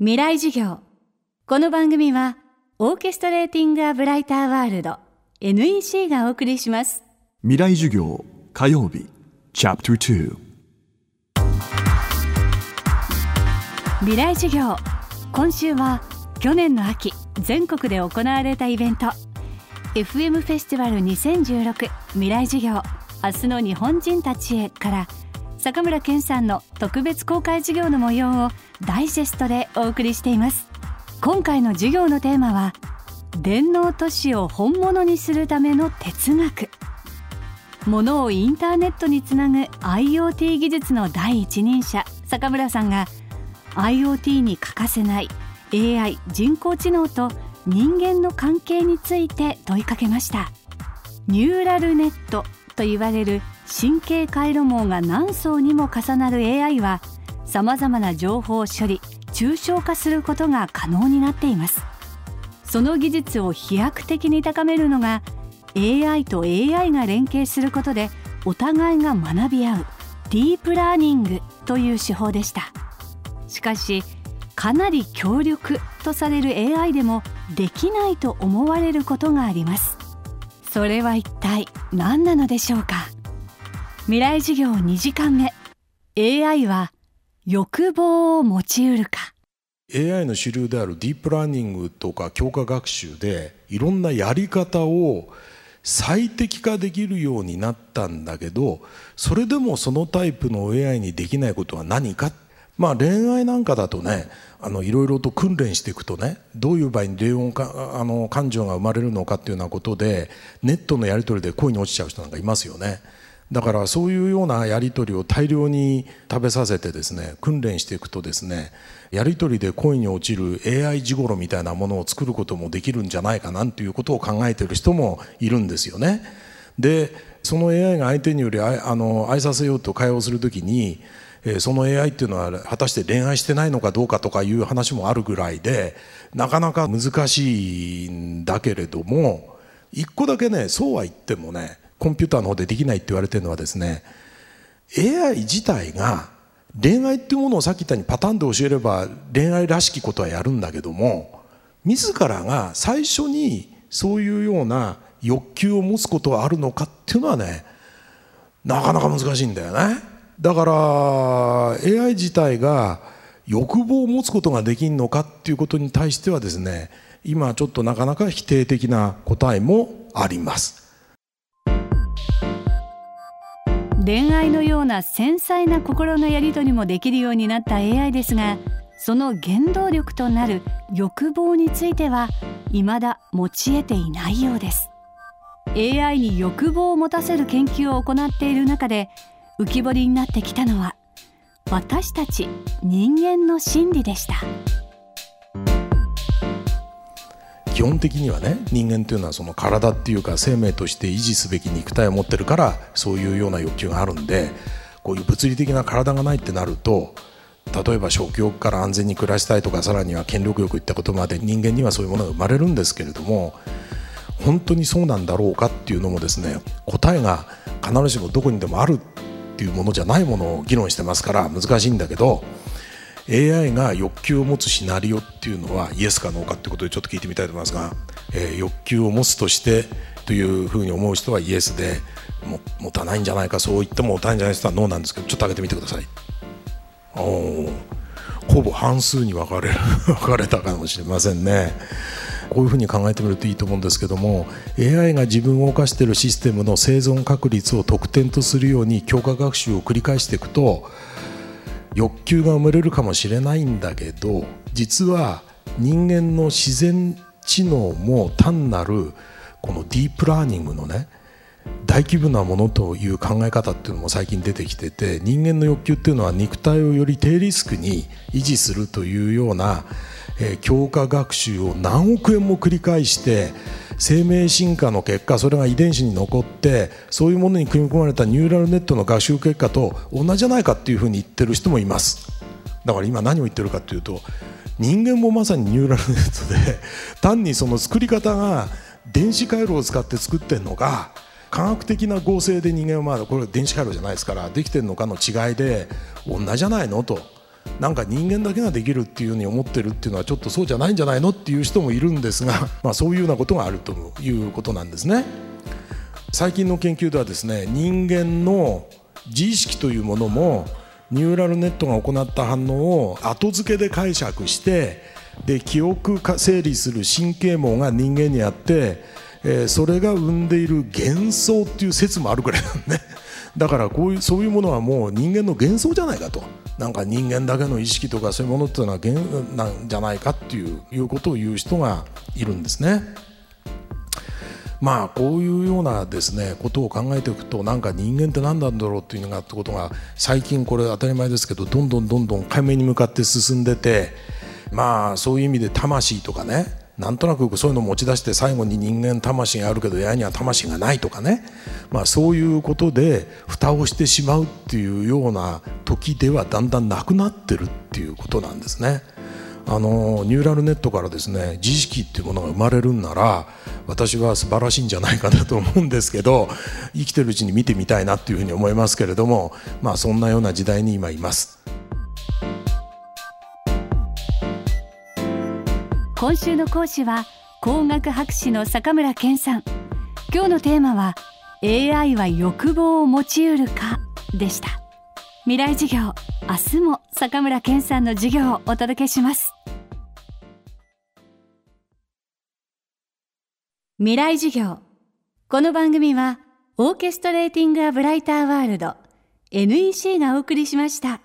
未来授業。この番組はオーケストレーティング・ア・ブライター・ワールド NEC がお送りします。未来授業火曜日チャプター未来授業。今週は去年の秋全国で行われたイベント。FM フェスティバル2016未来授業。明日の日本人たちへから坂村健さんの特別公開授業の模様をダイジェストでお送りしています。今回の授業のテーマは電脳都市を本物にするための哲学。物をインターネットにつなぐ IoT 技術の第一人者坂村さんが IoT に欠かせない AI 人工知能と人間の関係について問いかけました。ニューラルネットと言われる神経回路網が何層にも重なる AI はさまざまな情報処理抽象化することが可能になっています。その技術を飛躍的に高めるのが AI と AI が連携することでお互いが学び合うディープラーニングという手法でした。しかしかなり強力とされる AI でもできないと思われることがあります。それは一体何なのでしょうか？未来授業2時間目。AI は欲望を持ちうるか。AI の主流であるディープラーニングとか強化学習でいろんなやり方を最適化できるようになったんだけどそれでもそのタイプの AI にできないことは何か？まあ恋愛なんかだとねいろいろと訓練していくとねどういう場合に恋愛かあの感情が生まれるのかっていうようなことでネットのやり取りで恋に落ちちゃう人なんかいますよね。だからそういうようなやり取りを大量に食べさせてですね訓練していくとですねやり取りで恋に落ちる AI 地頃みたいなものを作ることもできるんじゃないかなんていうことを考えてる人もいるんですよね。でその AI が相手によりあの愛させようと会話をするときにその AI っていうのは果たして恋愛してないのかどうかとかいう話もあるぐらいでなかなか難しいんだけれども一個だけねそうは言ってもねコンピューターの方でできないって言われてるのはですね AI 自体が恋愛っていうものをさっき言ったようにパターンで教えれば恋愛らしきことはやるんだけども自らが最初にそういうような欲求を持つことはあるのかっていうのはねなかなか難しいんだよね。だから AI 自体が欲望を持つことができるのかっていうことに対してはですね今ちょっとなかなか否定的な答えもあります。恋愛のような繊細な心のやり取りもできるようになった AI ですがその原動力となる欲望については未だ持ち得ていないようです。AI に欲望を持たせる研究を行っている中で浮き彫りになってきたのは私たち人間の心理でした。基本的にはね人間というのはその体っていうか生命として維持すべき肉体を持ってるからそういうような欲求があるんでこういう物理的な体がないってなると例えば食欲から安全に暮らしたいとかさらには権力欲いったことまで人間にはそういうものが生まれるんですけれども本当にそうなんだろうかっていうのもですね答えが必ずしもどこにでもあるっていうものじゃないものを議論してますから難しいんだけど AI が欲求を持つシナリオっていうのはイエスかノーかってことでちょっと聞いてみたいと思いますが、えー、欲求を持つとしてというふうに思う人はイエスでも持たないんじゃないかそう言っても持たないんじゃないですかノーなんですけどちょっと上げてみてください。おほぼ半数に分かれる分かれたかもしれませんね。こういうふうに考えてみるといいと思うんですけども AI が自分を犯しているシステムの生存確率を得点とするように強化学習を繰り返していくと欲求が生まれるかもしれないんだけど実は人間の自然知能も単なるこのディープラーニングのね大規模なものという考え方っていうのも最近出てきてて人間の欲求っていうのは肉体をより低リスクに維持するというような、えー、強化学習を何億円も繰り返して生命進化の結果それが遺伝子に残ってそういうものに組み込まれたニューラルネットの学習結果と同じじゃないかっていうふうに言ってる人もいます。だから今何を言ってるかというと人間もまさにニューラルネットで 単にその作り方が電子回路を使って作ってるのか科学的な合成で人間はまだこれ電子回路じゃないですからできてるのかの違いで同じじゃないのと。なんか人間だけができるっていうふうに思ってるっていうのはちょっとそうじゃないんじゃないのっていう人もいるんですが、まあ、そういうようなことがあるということなんですね。最近の研究ではですね人間の自意識というものもニューラルネットが行った反応を後付けで解釈してで記憶整理する神経網が人間にあって、えー、それが生んでいる幻想っていう説もあるくらいなんねだからこういうそういうものはもう人間の幻想じゃないかとなんか人間だけの意識とかそういうものっていうのは幻なんじゃないかっていういうことを言う人がいるんですね。まあこういうようなですねことを考えていくとなんか人間って何なんだろうっていうのがってことが最近これ当たり前ですけどどんどんどんどん解明に向かって進んでてまあそういう意味で魂とかねなんとなくそういうのを持ち出して最後に人間魂があるけど親には魂がないとかね、まあ、そういうことで蓋をしてしまうっていうような時ではだんだんなくなってるっていうことなんですね。あのニューラルネットからですね自意識っていうものが生まれるんなら私は素晴らしいんじゃないかなと思うんですけど生きてるうちに見てみたいなっていうふうに思いますけれどもまあそんなような時代に今います今週の講師は工学博士の坂村健さん。今日のテーマは AI は欲望を持ちうるかでした。未来授業明日も坂村健さんの授業をお届けします。未来授業。この番組はオーケストレーティング・ア・ブライター・ワールド NEC がお送りしました。